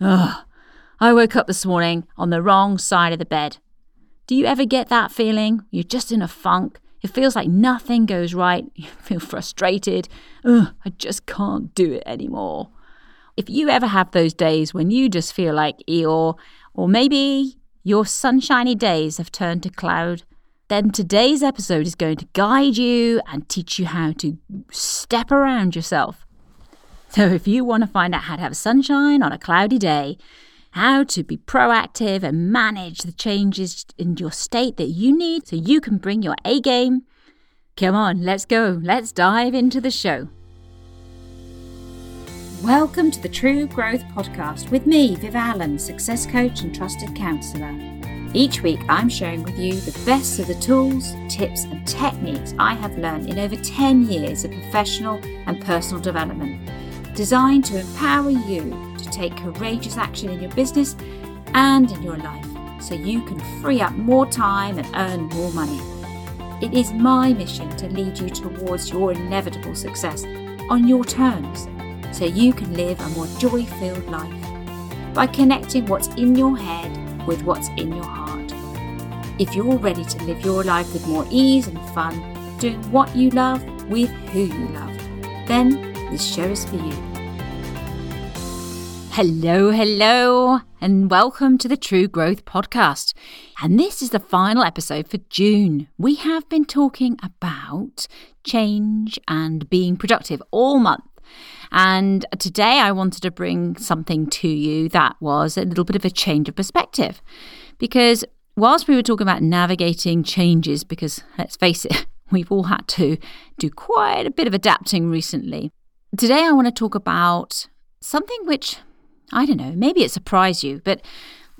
Ugh, I woke up this morning on the wrong side of the bed. Do you ever get that feeling? You're just in a funk. It feels like nothing goes right. You feel frustrated. Ugh, I just can't do it anymore. If you ever have those days when you just feel like Eeyore, or maybe your sunshiny days have turned to cloud, then today's episode is going to guide you and teach you how to step around yourself. So, if you want to find out how to have sunshine on a cloudy day, how to be proactive and manage the changes in your state that you need so you can bring your A game, come on, let's go. Let's dive into the show. Welcome to the True Growth Podcast with me, Viv Allen, success coach and trusted counselor. Each week, I'm sharing with you the best of the tools, tips, and techniques I have learned in over 10 years of professional and personal development, designed to empower you to take courageous action in your business and in your life so you can free up more time and earn more money. It is my mission to lead you towards your inevitable success on your terms so you can live a more joy filled life by connecting what's in your head with what's in your heart. If you're ready to live your life with more ease and fun, doing what you love with who you love, then this show is for you. Hello, hello, and welcome to the True Growth Podcast. And this is the final episode for June. We have been talking about change and being productive all month. And today I wanted to bring something to you that was a little bit of a change of perspective. Because whilst we were talking about navigating changes, because let's face it, we've all had to do quite a bit of adapting recently. Today, I want to talk about something which, I don't know, maybe it surprised you, but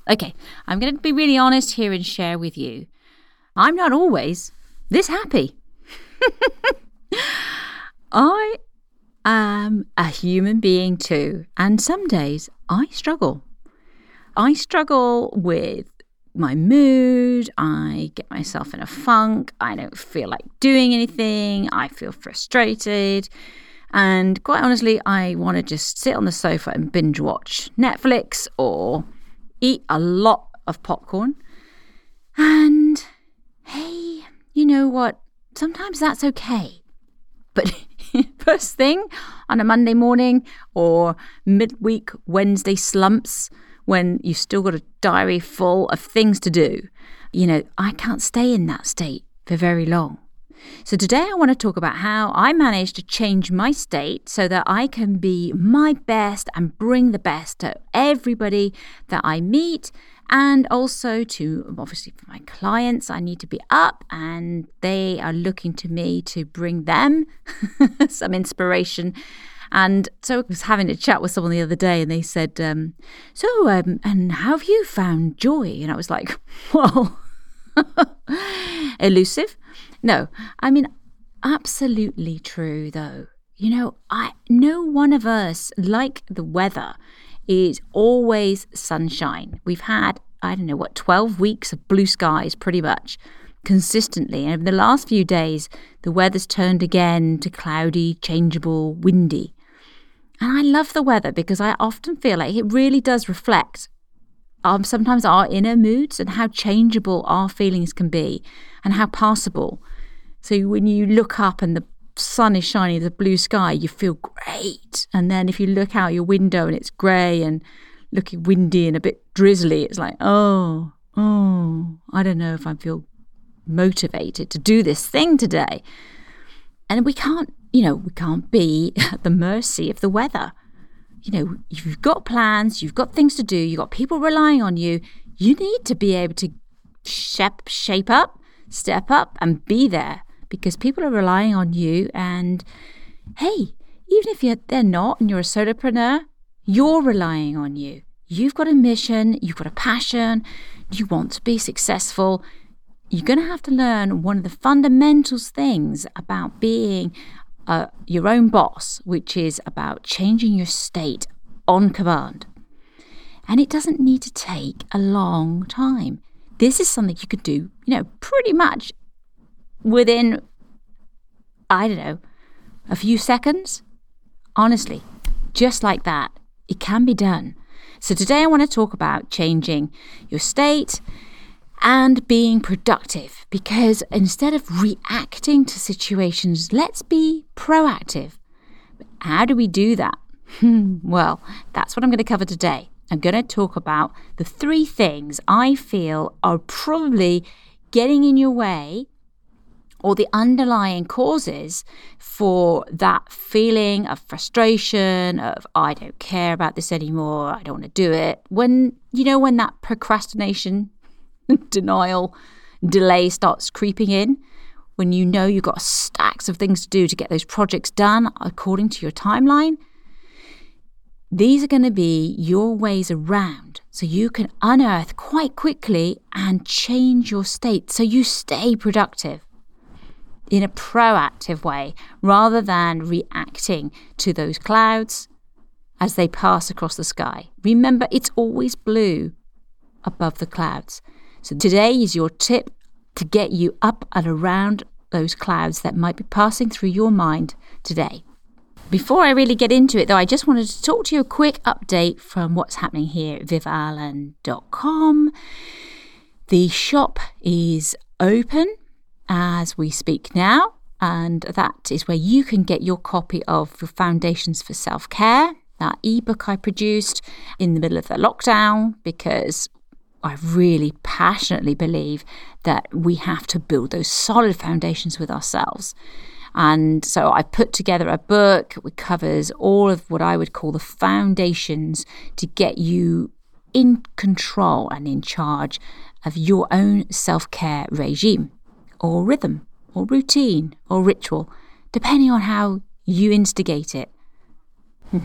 okay, I'm going to be really honest here and share with you. I'm not always this happy. I am a human being too, and some days I struggle. I struggle with my mood. I get myself in a funk. I don't feel like doing anything. I feel frustrated. And quite honestly, I want to just sit on the sofa and binge watch Netflix or eat a lot of popcorn. And hey, you know what? Sometimes that's okay. But first thing on a Monday morning or midweek Wednesday slumps, when you've still got a diary full of things to do. You know, I can't stay in that state for very long. So, today I want to talk about how I managed to change my state so that I can be my best and bring the best to everybody that I meet. And also to obviously for my clients, I need to be up and they are looking to me to bring them some inspiration and so I was having a chat with someone the other day, and they said, um, "So, um, and how have you found joy?" And I was like, "Well, elusive." No, I mean, absolutely true, though. You know, I no one of us, like the weather, is always sunshine. We've had I don't know what twelve weeks of blue skies, pretty much consistently. And over the last few days, the weather's turned again to cloudy, changeable, windy. And I love the weather because I often feel like it really does reflect um, sometimes our inner moods and how changeable our feelings can be and how passable. So when you look up and the sun is shining, the blue sky, you feel great. And then if you look out your window and it's grey and looking windy and a bit drizzly, it's like, oh, oh, I don't know if I feel motivated to do this thing today. And we can't you know, we can't be at the mercy of the weather. You know, you've got plans, you've got things to do, you've got people relying on you. You need to be able to shape, shape up, step up, and be there because people are relying on you. And hey, even if you're, they're not and you're a solopreneur, you're relying on you. You've got a mission, you've got a passion, you want to be successful. You're going to have to learn one of the fundamentals things about being uh, your own boss, which is about changing your state on command. And it doesn't need to take a long time. This is something you could do, you know, pretty much within, I don't know, a few seconds. Honestly, just like that, it can be done. So today I want to talk about changing your state and being productive because instead of reacting to situations, let's be proactive. How do we do that? well, that's what I'm going to cover today. I'm going to talk about the three things I feel are probably getting in your way or the underlying causes for that feeling of frustration of I don't care about this anymore, I don't want to do it. When you know when that procrastination, denial, delay starts creeping in, when you know you've got stacks of things to do to get those projects done according to your timeline, these are going to be your ways around so you can unearth quite quickly and change your state so you stay productive in a proactive way rather than reacting to those clouds as they pass across the sky. Remember, it's always blue above the clouds. So today is your tip to get you up and around those clouds that might be passing through your mind today. Before I really get into it, though, I just wanted to talk to you a quick update from what's happening here at vivallen.com. The shop is open as we speak now, and that is where you can get your copy of the Foundations for Self Care, that ebook I produced in the middle of the lockdown, because I really passionately believe that we have to build those solid foundations with ourselves. And so I put together a book which covers all of what I would call the foundations to get you in control and in charge of your own self care regime or rhythm or routine or ritual, depending on how you instigate it.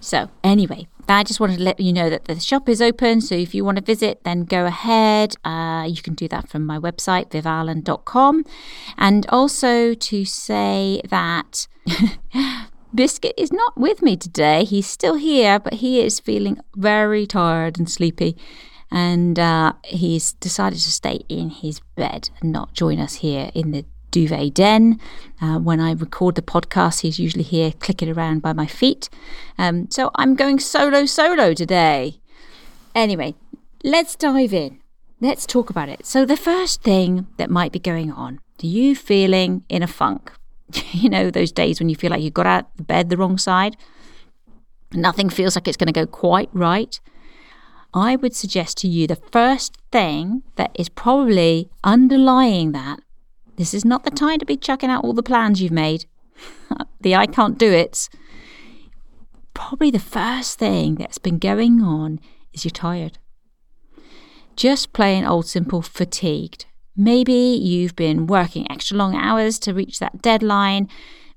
so, anyway, I just wanted to let you know that the shop is open. So, if you want to visit, then go ahead. Uh, you can do that from my website, vivallen.com. And also to say that Biscuit is not with me today. He's still here, but he is feeling very tired and sleepy and uh, he's decided to stay in his bed and not join us here in the duvet den. Uh, when I record the podcast, he's usually here clicking around by my feet. Um, so I'm going solo solo today. Anyway, let's dive in. Let's talk about it. So, the first thing that might be going on, do you feeling in a funk? you know, those days when you feel like you got out of bed the wrong side? Nothing feels like it's going to go quite right. I would suggest to you the first thing that is probably underlying that. This is not the time to be chucking out all the plans you've made. the I can't do it. Probably the first thing that's been going on is you're tired. Just plain old simple fatigued. Maybe you've been working extra long hours to reach that deadline.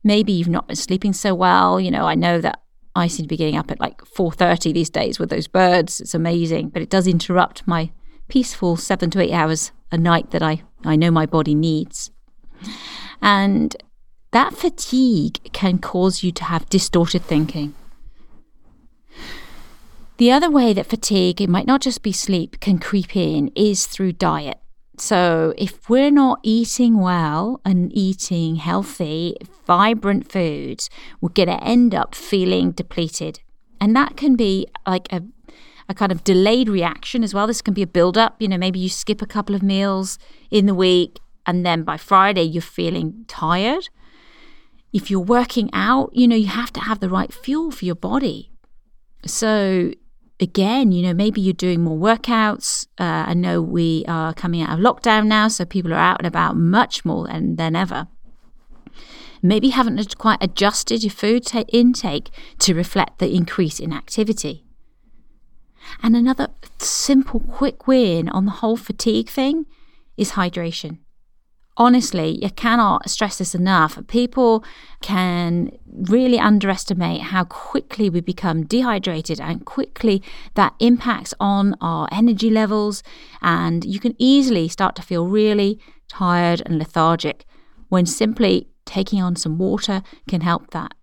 Maybe you've not been sleeping so well. You know, I know that I seem to be getting up at like 4:30 these days with those birds. It's amazing, but it does interrupt my peaceful 7 to 8 hours a night that I I know my body needs. And that fatigue can cause you to have distorted thinking. The other way that fatigue, it might not just be sleep, can creep in is through diet. So, if we're not eating well and eating healthy, vibrant foods, we're going to end up feeling depleted. And that can be like a, a kind of delayed reaction as well. This can be a build up. You know, maybe you skip a couple of meals in the week, and then by Friday, you're feeling tired. If you're working out, you know, you have to have the right fuel for your body. So, again, you know, maybe you're doing more workouts. Uh, I know we are coming out of lockdown now, so people are out and about much more than, than ever. Maybe you haven't quite adjusted your food t- intake to reflect the increase in activity. And another simple, quick win on the whole fatigue thing is hydration honestly, you cannot stress this enough. People can really underestimate how quickly we become dehydrated and quickly that impacts on our energy levels. And you can easily start to feel really tired and lethargic when simply taking on some water can help that.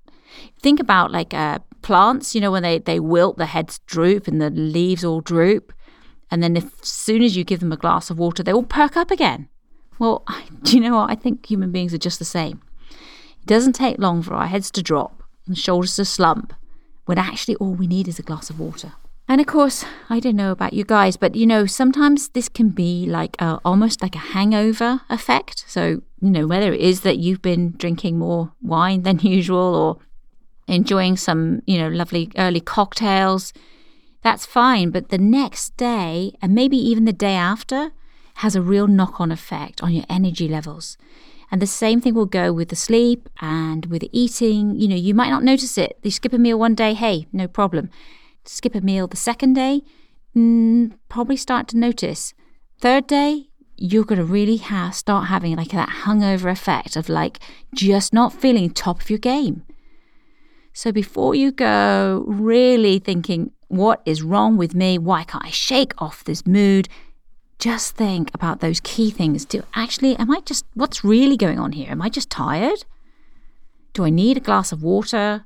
Think about like uh, plants, you know, when they, they wilt, the heads droop and the leaves all droop. And then, as soon as you give them a glass of water, they all perk up again. Well, do you know what? I think human beings are just the same. It doesn't take long for our heads to drop and shoulders to slump when actually all we need is a glass of water. And of course, I don't know about you guys, but you know, sometimes this can be like a, almost like a hangover effect. So, you know, whether it is that you've been drinking more wine than usual or enjoying some, you know, lovely early cocktails, that's fine. But the next day, and maybe even the day after, has a real knock on effect on your energy levels. And the same thing will go with the sleep and with the eating. You know, you might not notice it. You skip a meal one day, hey, no problem. Skip a meal the second day, mm, probably start to notice. Third day, you're going to really have, start having like that hungover effect of like just not feeling top of your game. So before you go really thinking, what is wrong with me? Why can't I shake off this mood? Just think about those key things. Do actually, am I just, what's really going on here? Am I just tired? Do I need a glass of water?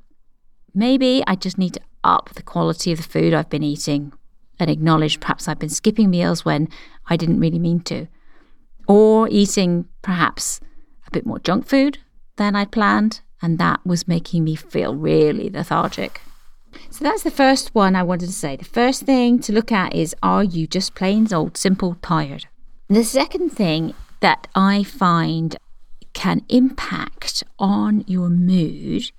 Maybe I just need to up the quality of the food I've been eating and acknowledge perhaps I've been skipping meals when I didn't really mean to. Or eating perhaps a bit more junk food than I'd planned, and that was making me feel really lethargic. So that's the first one I wanted to say. The first thing to look at is are you just plain old simple tired? The second thing that I find can impact on your mood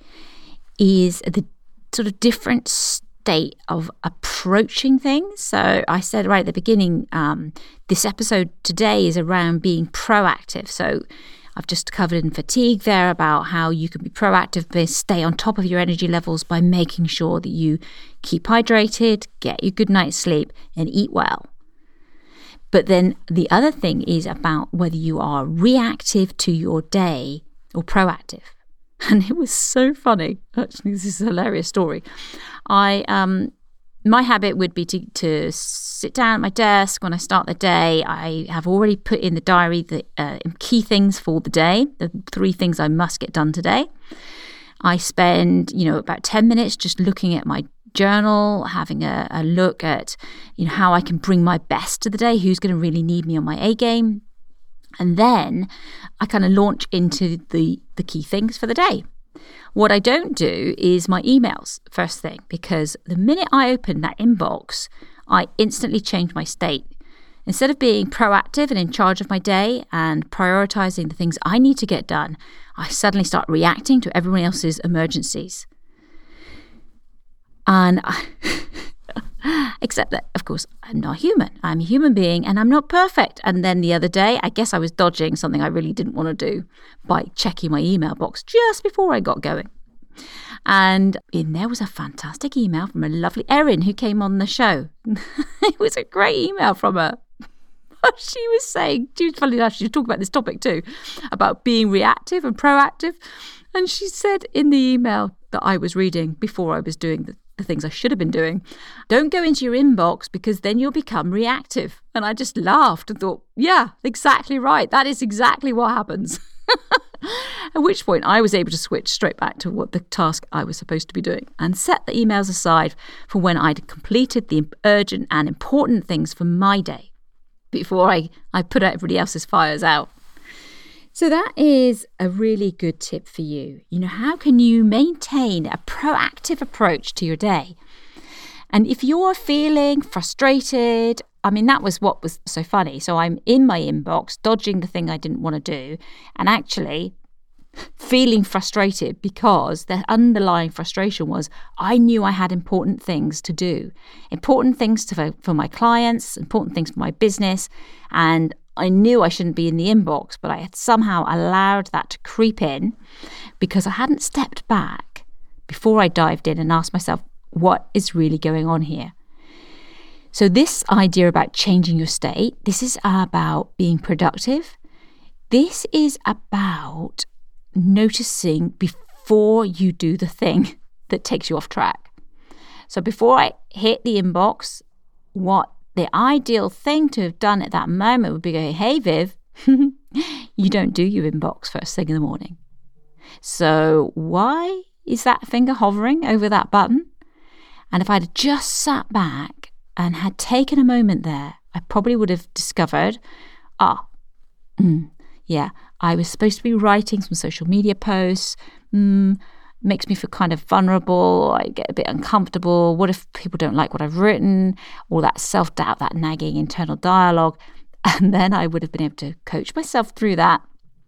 is the sort of different state of approaching things. So I said right at the beginning, um, this episode today is around being proactive. So I've just covered in fatigue there about how you can be proactive, but stay on top of your energy levels by making sure that you keep hydrated, get your good night's sleep, and eat well. But then the other thing is about whether you are reactive to your day or proactive. And it was so funny. Actually, this is a hilarious story. I um, my habit would be to, to sit down at my desk when I start the day. I have already put in the diary the uh, key things for the day, the three things I must get done today. I spend, you know, about 10 minutes just looking at my journal, having a, a look at, you know, how I can bring my best to the day, who's going to really need me on my A game. And then I kind of launch into the, the key things for the day. What I don't do is my emails first thing because the minute I open that inbox, I instantly change my state. Instead of being proactive and in charge of my day and prioritizing the things I need to get done, I suddenly start reacting to everyone else's emergencies. And I, Except that, course, I'm not human. I'm a human being and I'm not perfect. And then the other day, I guess I was dodging something I really didn't want to do by checking my email box just before I got going. And in there was a fantastic email from a lovely Erin who came on the show. it was a great email from her. she was saying, she was funny enough, she was talking about this topic too, about being reactive and proactive. And she said in the email that I was reading before I was doing the the things I should have been doing. Don't go into your inbox because then you'll become reactive. And I just laughed and thought, yeah, exactly right. That is exactly what happens. At which point I was able to switch straight back to what the task I was supposed to be doing and set the emails aside for when I'd completed the urgent and important things for my day before I, I put everybody else's fires out. So, that is a really good tip for you. You know, how can you maintain a proactive approach to your day? And if you're feeling frustrated, I mean, that was what was so funny. So, I'm in my inbox, dodging the thing I didn't want to do, and actually feeling frustrated because the underlying frustration was I knew I had important things to do, important things to, for my clients, important things for my business, and I knew I shouldn't be in the inbox, but I had somehow allowed that to creep in because I hadn't stepped back before I dived in and asked myself, what is really going on here? So, this idea about changing your state, this is about being productive. This is about noticing before you do the thing that takes you off track. So, before I hit the inbox, what the ideal thing to have done at that moment would be go, hey, Viv, you don't do your inbox first thing in the morning. So why is that finger hovering over that button? And if I'd just sat back and had taken a moment there, I probably would have discovered, ah, mm, yeah, I was supposed to be writing some social media posts. Mm, makes me feel kind of vulnerable. I get a bit uncomfortable. What if people don't like what I've written? All that self doubt, that nagging internal dialogue. And then I would have been able to coach myself through that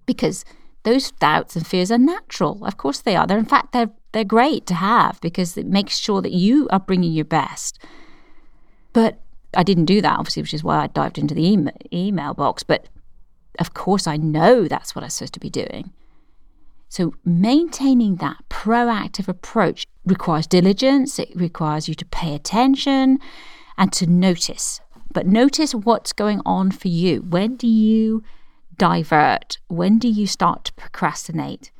because those doubts and fears are natural. Of course they are. They're in fact they're they're great to have because it makes sure that you are bringing your best. But I didn't do that obviously, which is why I dived into the email, email box. But of course, I know that's what I'm supposed to be doing. So, maintaining that proactive approach requires diligence, it requires you to pay attention and to notice. But notice what's going on for you. When do you divert? When do you start to procrastinate?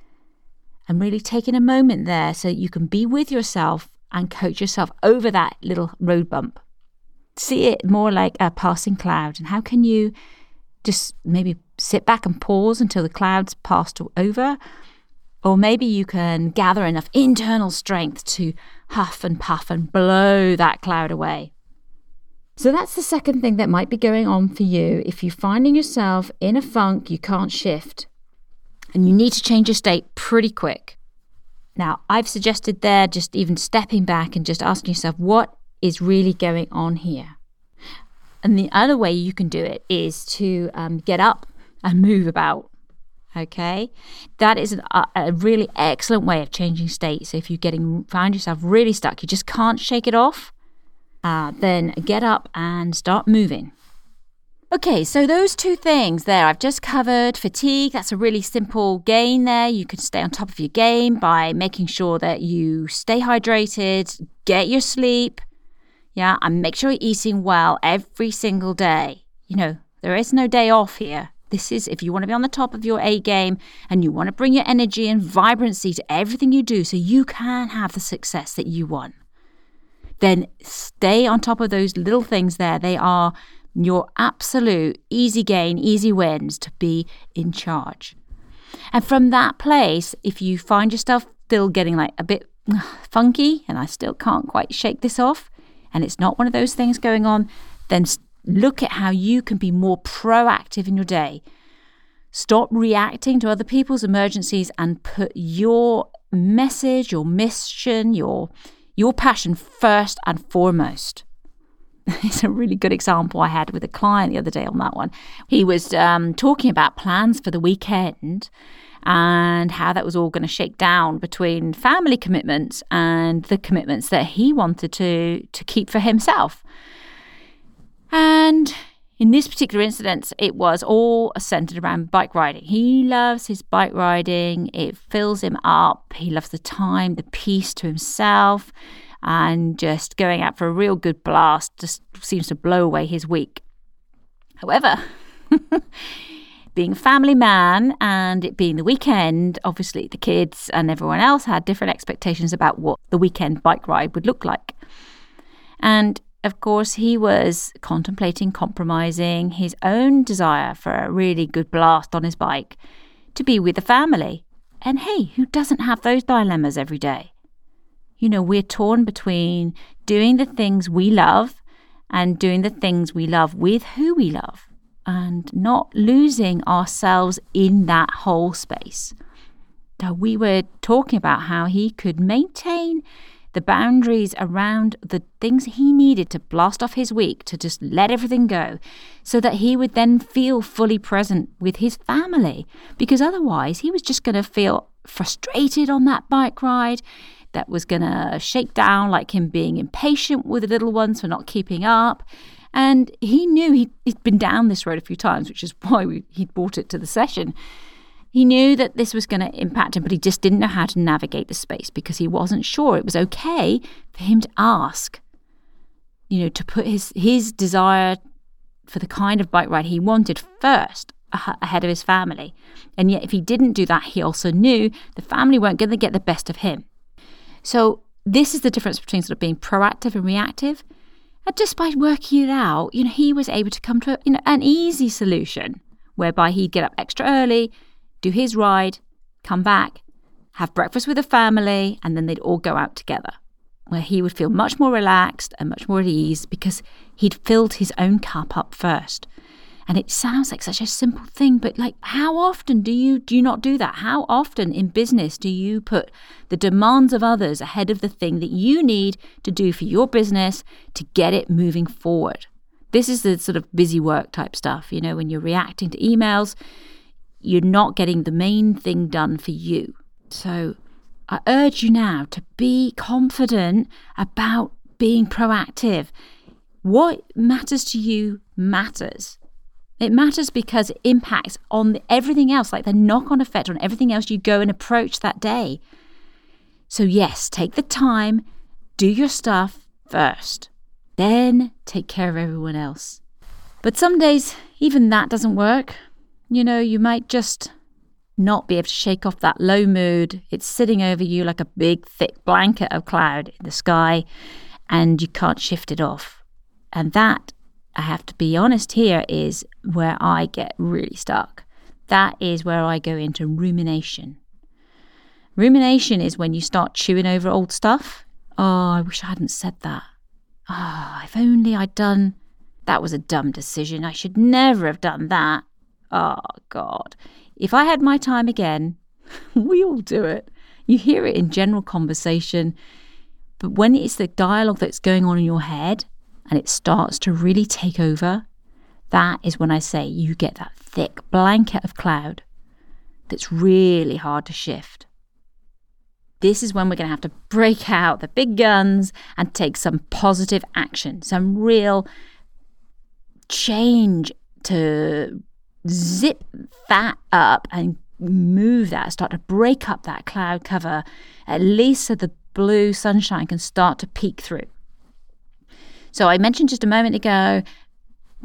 And really taking a moment there so you can be with yourself and coach yourself over that little road bump. See it more like a passing cloud. And how can you just maybe sit back and pause until the cloud's passed over? Or maybe you can gather enough internal strength to huff and puff and blow that cloud away. So that's the second thing that might be going on for you if you're finding yourself in a funk you can't shift and you need to change your state pretty quick. Now, I've suggested there just even stepping back and just asking yourself what is really going on here. And the other way you can do it is to um, get up and move about. Okay, that is a, a, really excellent way of changing state. So if you're getting find yourself really stuck, you just can't shake it off, uh, then get up and start moving. Okay, so those two things there I've just covered. Fatigue, that's a really simple gain there. You can stay on top of your game by making sure that you stay hydrated, get your sleep, yeah, and make sure you're eating well every single day. You know, there is no day off here. This is if you want to be on the top of your A game and you want to bring your energy and vibrancy to everything you do so you can have the success that you want. Then stay on top of those little things there. They are your absolute easy gain, easy wins to be in charge. And from that place, if you find yourself still getting like a bit funky and I still can't quite shake this off, and it's not one of those things going on, then Look at how you can be more proactive in your day. Stop reacting to other people's emergencies and put your message, your mission, your your passion first and foremost. It's a really good example I had with a client the other day on that one. He was um, talking about plans for the weekend and how that was all going to shake down between family commitments and the commitments that he wanted to to keep for himself. And in this particular incident, it was all centered around bike riding. He loves his bike riding, it fills him up. He loves the time, the peace to himself, and just going out for a real good blast just seems to blow away his week. However, being a family man and it being the weekend, obviously the kids and everyone else had different expectations about what the weekend bike ride would look like. And of course, he was contemplating compromising his own desire for a really good blast on his bike to be with the family. And hey, who doesn't have those dilemmas every day? You know, we're torn between doing the things we love and doing the things we love with who we love and not losing ourselves in that whole space. Now, we were talking about how he could maintain the boundaries around the things he needed to blast off his week, to just let everything go, so that he would then feel fully present with his family. Because otherwise, he was just going to feel frustrated on that bike ride that was going to shake down, like him being impatient with the little ones for not keeping up. And he knew he had been down this road a few times, which is why we, he'd brought it to the session. He knew that this was going to impact him, but he just didn't know how to navigate the space because he wasn't sure it was okay for him to ask, you know, to put his, his desire for the kind of bike ride he wanted first ahead of his family. And yet, if he didn't do that, he also knew the family weren't going to get the best of him. So, this is the difference between sort of being proactive and reactive. And just by working it out, you know, he was able to come to you know, an easy solution whereby he'd get up extra early, do his ride, come back, have breakfast with the family, and then they'd all go out together, where he would feel much more relaxed and much more at ease because he'd filled his own cup up first. And it sounds like such a simple thing, but like how often do you do you not do that? How often in business do you put the demands of others ahead of the thing that you need to do for your business to get it moving forward? This is the sort of busy work type stuff, you know, when you're reacting to emails, you're not getting the main thing done for you. So I urge you now to be confident about being proactive. What matters to you matters. It matters because it impacts on everything else, like the knock on effect on everything else you go and approach that day. So, yes, take the time, do your stuff first, then take care of everyone else. But some days, even that doesn't work. You know, you might just not be able to shake off that low mood. It's sitting over you like a big, thick blanket of cloud in the sky, and you can't shift it off. And that I have to be honest here, is where I get really stuck. That is where I go into rumination. Rumination is when you start chewing over old stuff. Oh, I wish I hadn't said that. Oh, if only I'd done. That was a dumb decision. I should never have done that. Oh, God. If I had my time again, we all do it. You hear it in general conversation. But when it's the dialogue that's going on in your head, and it starts to really take over, that is when I say you get that thick blanket of cloud that's really hard to shift. This is when we're going to have to break out the big guns and take some positive action, some real change to zip that up and move that, start to break up that cloud cover, at least so the blue sunshine can start to peek through. So I mentioned just a moment ago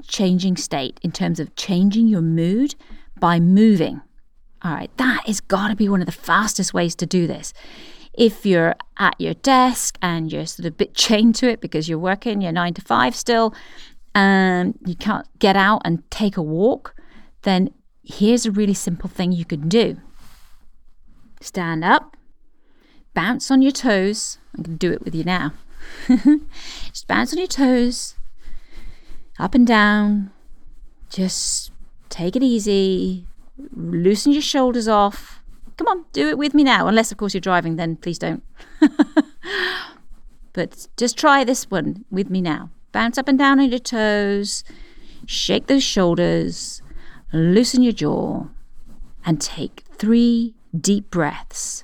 changing state in terms of changing your mood by moving. All right, that has got to be one of the fastest ways to do this. If you're at your desk and you're sort of a bit chained to it because you're working, you're nine to five still, and you can't get out and take a walk, then here's a really simple thing you can do stand up, bounce on your toes. Going to do it with you now. Just bounce on your toes, up and down. Just take it easy. Loosen your shoulders off. Come on, do it with me now. Unless, of course, you're driving, then please don't. but just try this one with me now. Bounce up and down on your toes. Shake those shoulders. Loosen your jaw. And take three deep breaths.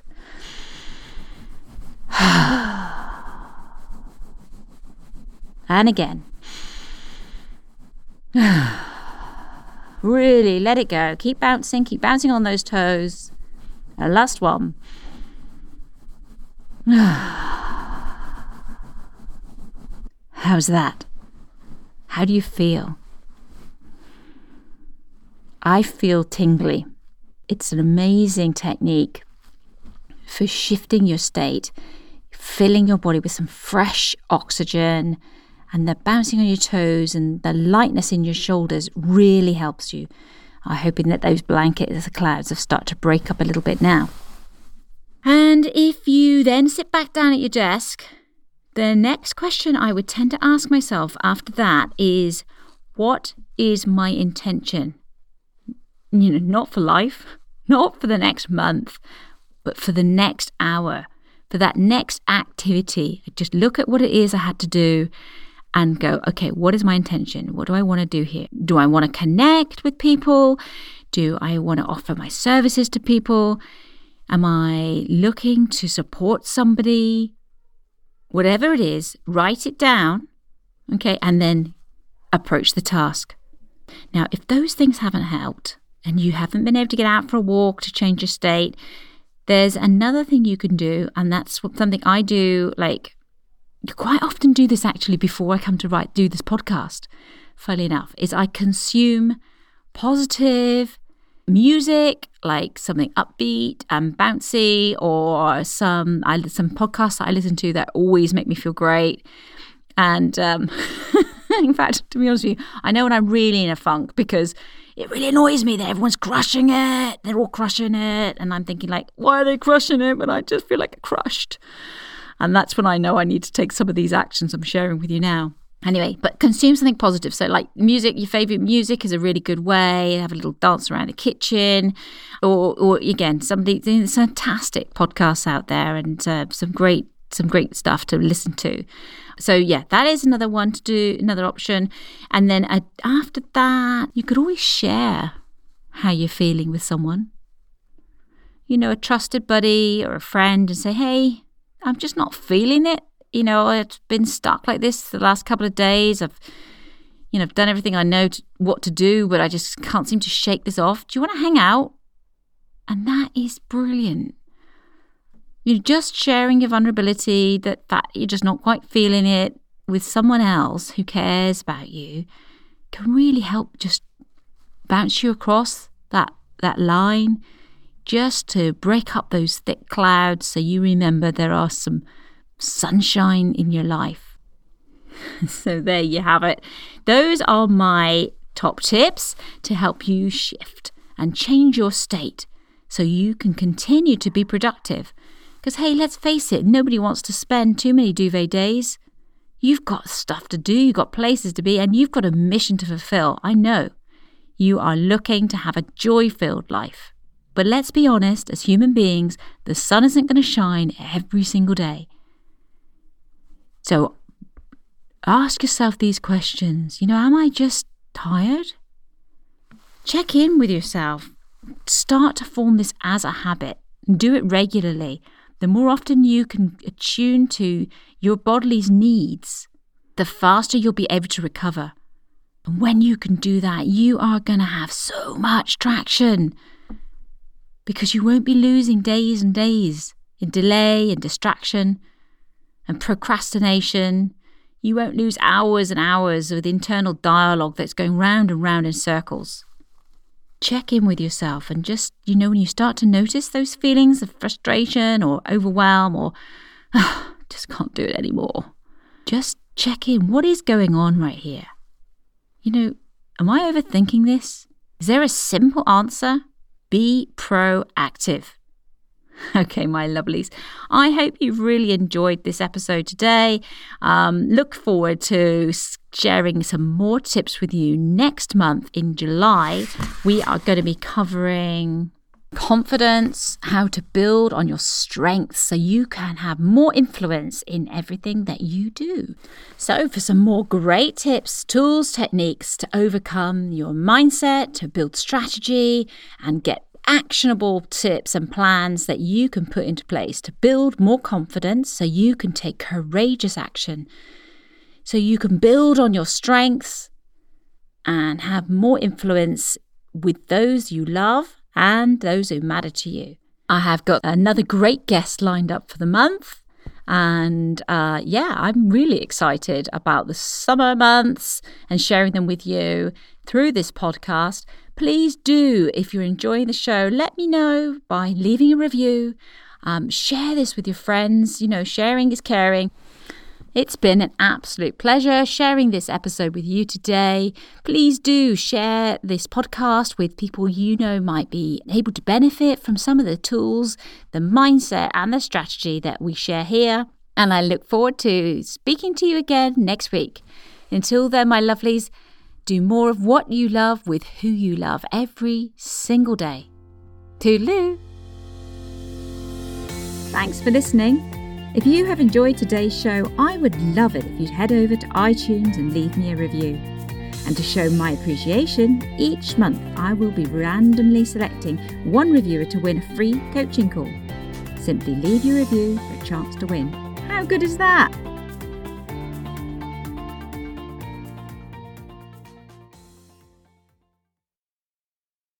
and again. really let it go. Keep bouncing, keep bouncing on those toes. A last one. How's that? How do you feel? I feel tingly. It's an amazing technique for shifting your state, filling your body with some fresh oxygen and the bouncing on your toes and the lightness in your shoulders really helps you. I'm hoping that those blankets of clouds have started to break up a little bit now. And if you then sit back down at your desk, the next question I would tend to ask myself after that is what is my intention? You know, not for life, not for the next month, but for the next hour, for that next activity. Just look at what it is I had to do and go, okay, what is my intention? What do I want to do here? Do I want to connect with people? Do I want to offer my services to people? Am I looking to support somebody? Whatever it is, write it down, okay, and then approach the task. Now, if those things haven't helped and you haven't been able to get out for a walk to change your state, there's another thing you can do, and that's something I do like quite often do this actually before I come to write do this podcast. Funnily enough, is I consume positive music, like something upbeat and bouncy, or some I some podcasts that I listen to that always make me feel great. And um, in fact, to be honest with you, I know when I'm really in a funk because it really annoys me that everyone's crushing it. They're all crushing it, and I'm thinking like, why are they crushing it? But I just feel like crushed. And that's when I know I need to take some of these actions I'm sharing with you now. Anyway, but consume something positive. So, like music, your favorite music is a really good way. Have a little dance around the kitchen, or, or again, somebody. There's fantastic podcasts out there, and uh, some great, some great stuff to listen to. So, yeah, that is another one to do, another option. And then uh, after that, you could always share how you're feeling with someone. You know, a trusted buddy or a friend, and say, "Hey, I'm just not feeling it." you know, I've been stuck like this the last couple of days. I've, you know, I've done everything I know to, what to do, but I just can't seem to shake this off. Do you want to hang out? And that is brilliant. You're just sharing your vulnerability, that, that you're just not quite feeling it with someone else who cares about you can really help just bounce you across that, that line just to break up those thick clouds so you remember there are some sunshine in your life. so there you have it. Those are my top tips to help you shift and change your state so you can continue to be productive. Because, hey, let's face it, nobody wants to spend too many duvet days. You've got stuff to do, you've got places to be, and you've got a mission to fulfill. I know. You are looking to have a joy filled life. But let's be honest, as human beings, the sun isn't going to shine every single day. So ask yourself these questions. You know, am I just tired? Check in with yourself. Start to form this as a habit. Do it regularly. The more often you can attune to your body's needs, the faster you'll be able to recover. And when you can do that, you are going to have so much traction because you won't be losing days and days in delay and distraction and procrastination. You won't lose hours and hours with internal dialogue that's going round and round in circles. Check in with yourself and just, you know, when you start to notice those feelings of frustration or overwhelm or oh, just can't do it anymore, just check in. What is going on right here? You know, am I overthinking this? Is there a simple answer? Be proactive. Okay, my lovelies. I hope you've really enjoyed this episode today. Um, look forward to sharing some more tips with you next month in July. We are going to be covering confidence, how to build on your strengths so you can have more influence in everything that you do. So, for some more great tips, tools, techniques to overcome your mindset, to build strategy, and get actionable tips and plans that you can put into place to build more confidence so you can take courageous action, so you can build on your strengths and have more influence with those you love and those who matter to you. I have got another great guest lined up for the month. And uh, yeah, I'm really excited about the summer months and sharing them with you through this podcast please do, if you're enjoying the show, let me know by leaving a review. Um, share this with your friends. You know, sharing is caring. It's been an absolute pleasure sharing this episode with you today. Please do share this podcast with people you know might be able to benefit from some of the tools, the mindset, and the strategy that we share here. And I look forward to speaking to you again next week. Until then, my lovelies, do more of what you love with who you love every single day. Toodaloo! Thanks for listening. If you have enjoyed today's show, I would love it if you'd head over to iTunes and leave me a review. And to show my appreciation, each month I will be randomly selecting one reviewer to win a free coaching call. Simply leave your review for a chance to win. How good is that?